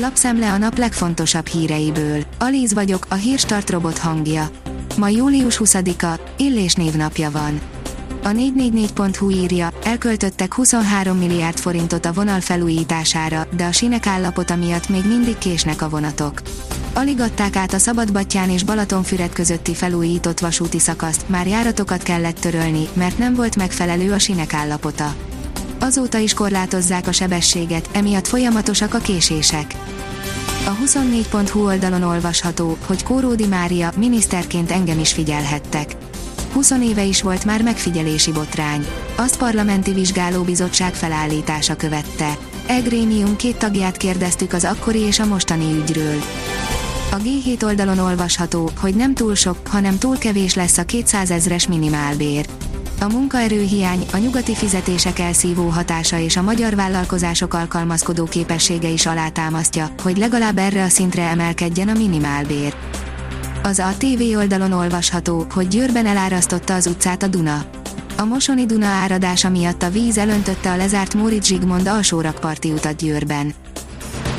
Lapszemle a nap legfontosabb híreiből. Alíz vagyok, a hírstart robot hangja. Ma július 20-a, Illés névnapja van. A 444.hu írja, elköltöttek 23 milliárd forintot a vonal felújítására, de a sinek állapota miatt még mindig késnek a vonatok. Alig adták át a Szabadbattyán és Balatonfüred közötti felújított vasúti szakaszt, már járatokat kellett törölni, mert nem volt megfelelő a sinek állapota. Azóta is korlátozzák a sebességet, emiatt folyamatosak a késések. A 24.hu oldalon olvasható, hogy Kóródi Mária miniszterként engem is figyelhettek. 20 éve is volt már megfigyelési botrány. Azt parlamenti vizsgálóbizottság felállítása követte. Egrémium két tagját kérdeztük az akkori és a mostani ügyről. A G7 oldalon olvasható, hogy nem túl sok, hanem túl kevés lesz a 200 ezres minimálbér. A munkaerőhiány, a nyugati fizetések elszívó hatása és a magyar vállalkozások alkalmazkodó képessége is alátámasztja, hogy legalább erre a szintre emelkedjen a minimálbér. Az a TV oldalon olvasható, hogy Győrben elárasztotta az utcát a Duna. A Mosoni Duna áradása miatt a víz elöntötte a lezárt Móricz Zsigmond alsórakparti utat Győrben.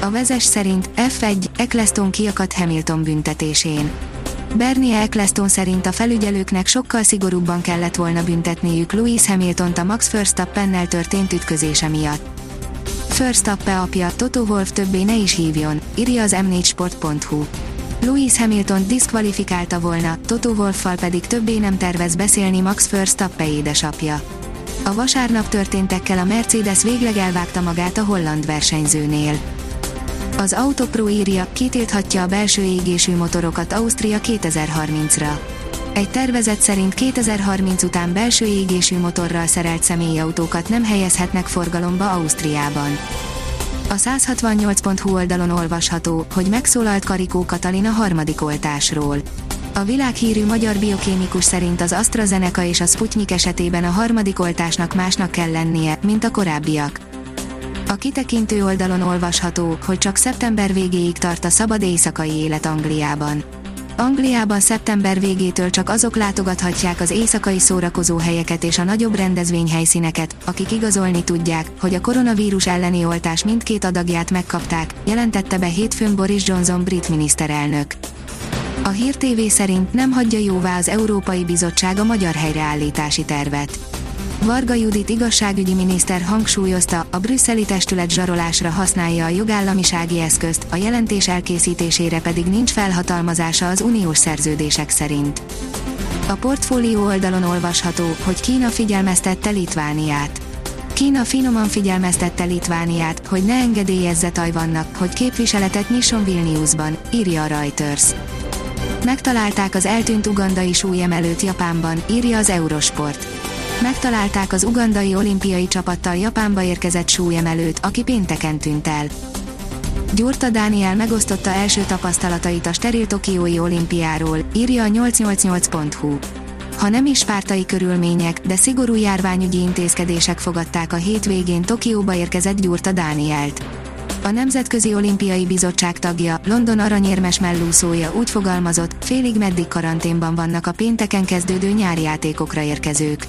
A vezes szerint F1 Eccleston kiakadt Hamilton büntetésén. Bernie Eccleston szerint a felügyelőknek sokkal szigorúbban kellett volna büntetniük Louis Hamilton-t a Max Verstappennel történt ütközése miatt. Verstappen apja Toto Wolff többé ne is hívjon, írja az m4sport.hu. Louis Hamilton diszkvalifikálta volna, Toto Wolffal pedig többé nem tervez beszélni Max Verstappen édesapja. A vasárnap történtekkel a Mercedes végleg elvágta magát a holland versenyzőnél. Az Autopro írja, kitilthatja a belső égésű motorokat Ausztria 2030-ra. Egy tervezet szerint 2030 után belső égésű motorral szerelt személyautókat nem helyezhetnek forgalomba Ausztriában. A 168.hu oldalon olvasható, hogy megszólalt Karikó Katalin a harmadik oltásról. A világhírű magyar biokémikus szerint az AstraZeneca és a Sputnik esetében a harmadik oltásnak másnak kell lennie, mint a korábbiak. A kitekintő oldalon olvasható, hogy csak szeptember végéig tart a szabad éjszakai élet Angliában. Angliában szeptember végétől csak azok látogathatják az éjszakai szórakozó helyeket és a nagyobb rendezvényhelyszíneket, akik igazolni tudják, hogy a koronavírus elleni oltás mindkét adagját megkapták, jelentette be hétfőn Boris Johnson brit miniszterelnök. A Hír TV szerint nem hagyja jóvá az Európai Bizottság a magyar helyreállítási tervet. Varga Judit igazságügyi miniszter hangsúlyozta, a brüsszeli testület zsarolásra használja a jogállamisági eszközt, a jelentés elkészítésére pedig nincs felhatalmazása az uniós szerződések szerint. A portfólió oldalon olvasható, hogy Kína figyelmeztette Litvániát. Kína finoman figyelmeztette Litvániát, hogy ne engedélyezze Tajvannak, hogy képviseletet nyisson Vilniusban, írja a Reuters. Megtalálták az eltűnt ugandai súlyemelőt Japánban, írja az Eurosport megtalálták az ugandai olimpiai csapattal Japánba érkezett súlyemelőt, aki pénteken tűnt el. Gyurta Dániel megosztotta első tapasztalatait a steril Tokiói olimpiáról, írja a 888.hu. Ha nem is pártai körülmények, de szigorú járványügyi intézkedések fogadták a hétvégén Tokióba érkezett Gyurta Dánielt. A Nemzetközi Olimpiai Bizottság tagja, London aranyérmes mellúszója úgy fogalmazott, félig meddig karanténban vannak a pénteken kezdődő nyári játékokra érkezők.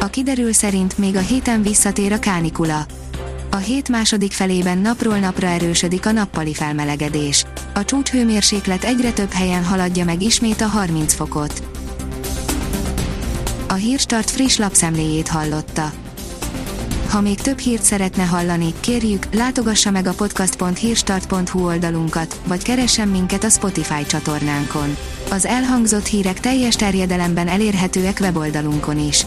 A kiderül szerint még a héten visszatér a kánikula. A hét második felében napról napra erősödik a nappali felmelegedés. A csúcshőmérséklet egyre több helyen haladja meg ismét a 30 fokot. A Hírstart friss lapszemléjét hallotta. Ha még több hírt szeretne hallani, kérjük, látogassa meg a podcast.hírstart.hu oldalunkat, vagy keressen minket a Spotify csatornánkon. Az elhangzott hírek teljes terjedelemben elérhetőek weboldalunkon is.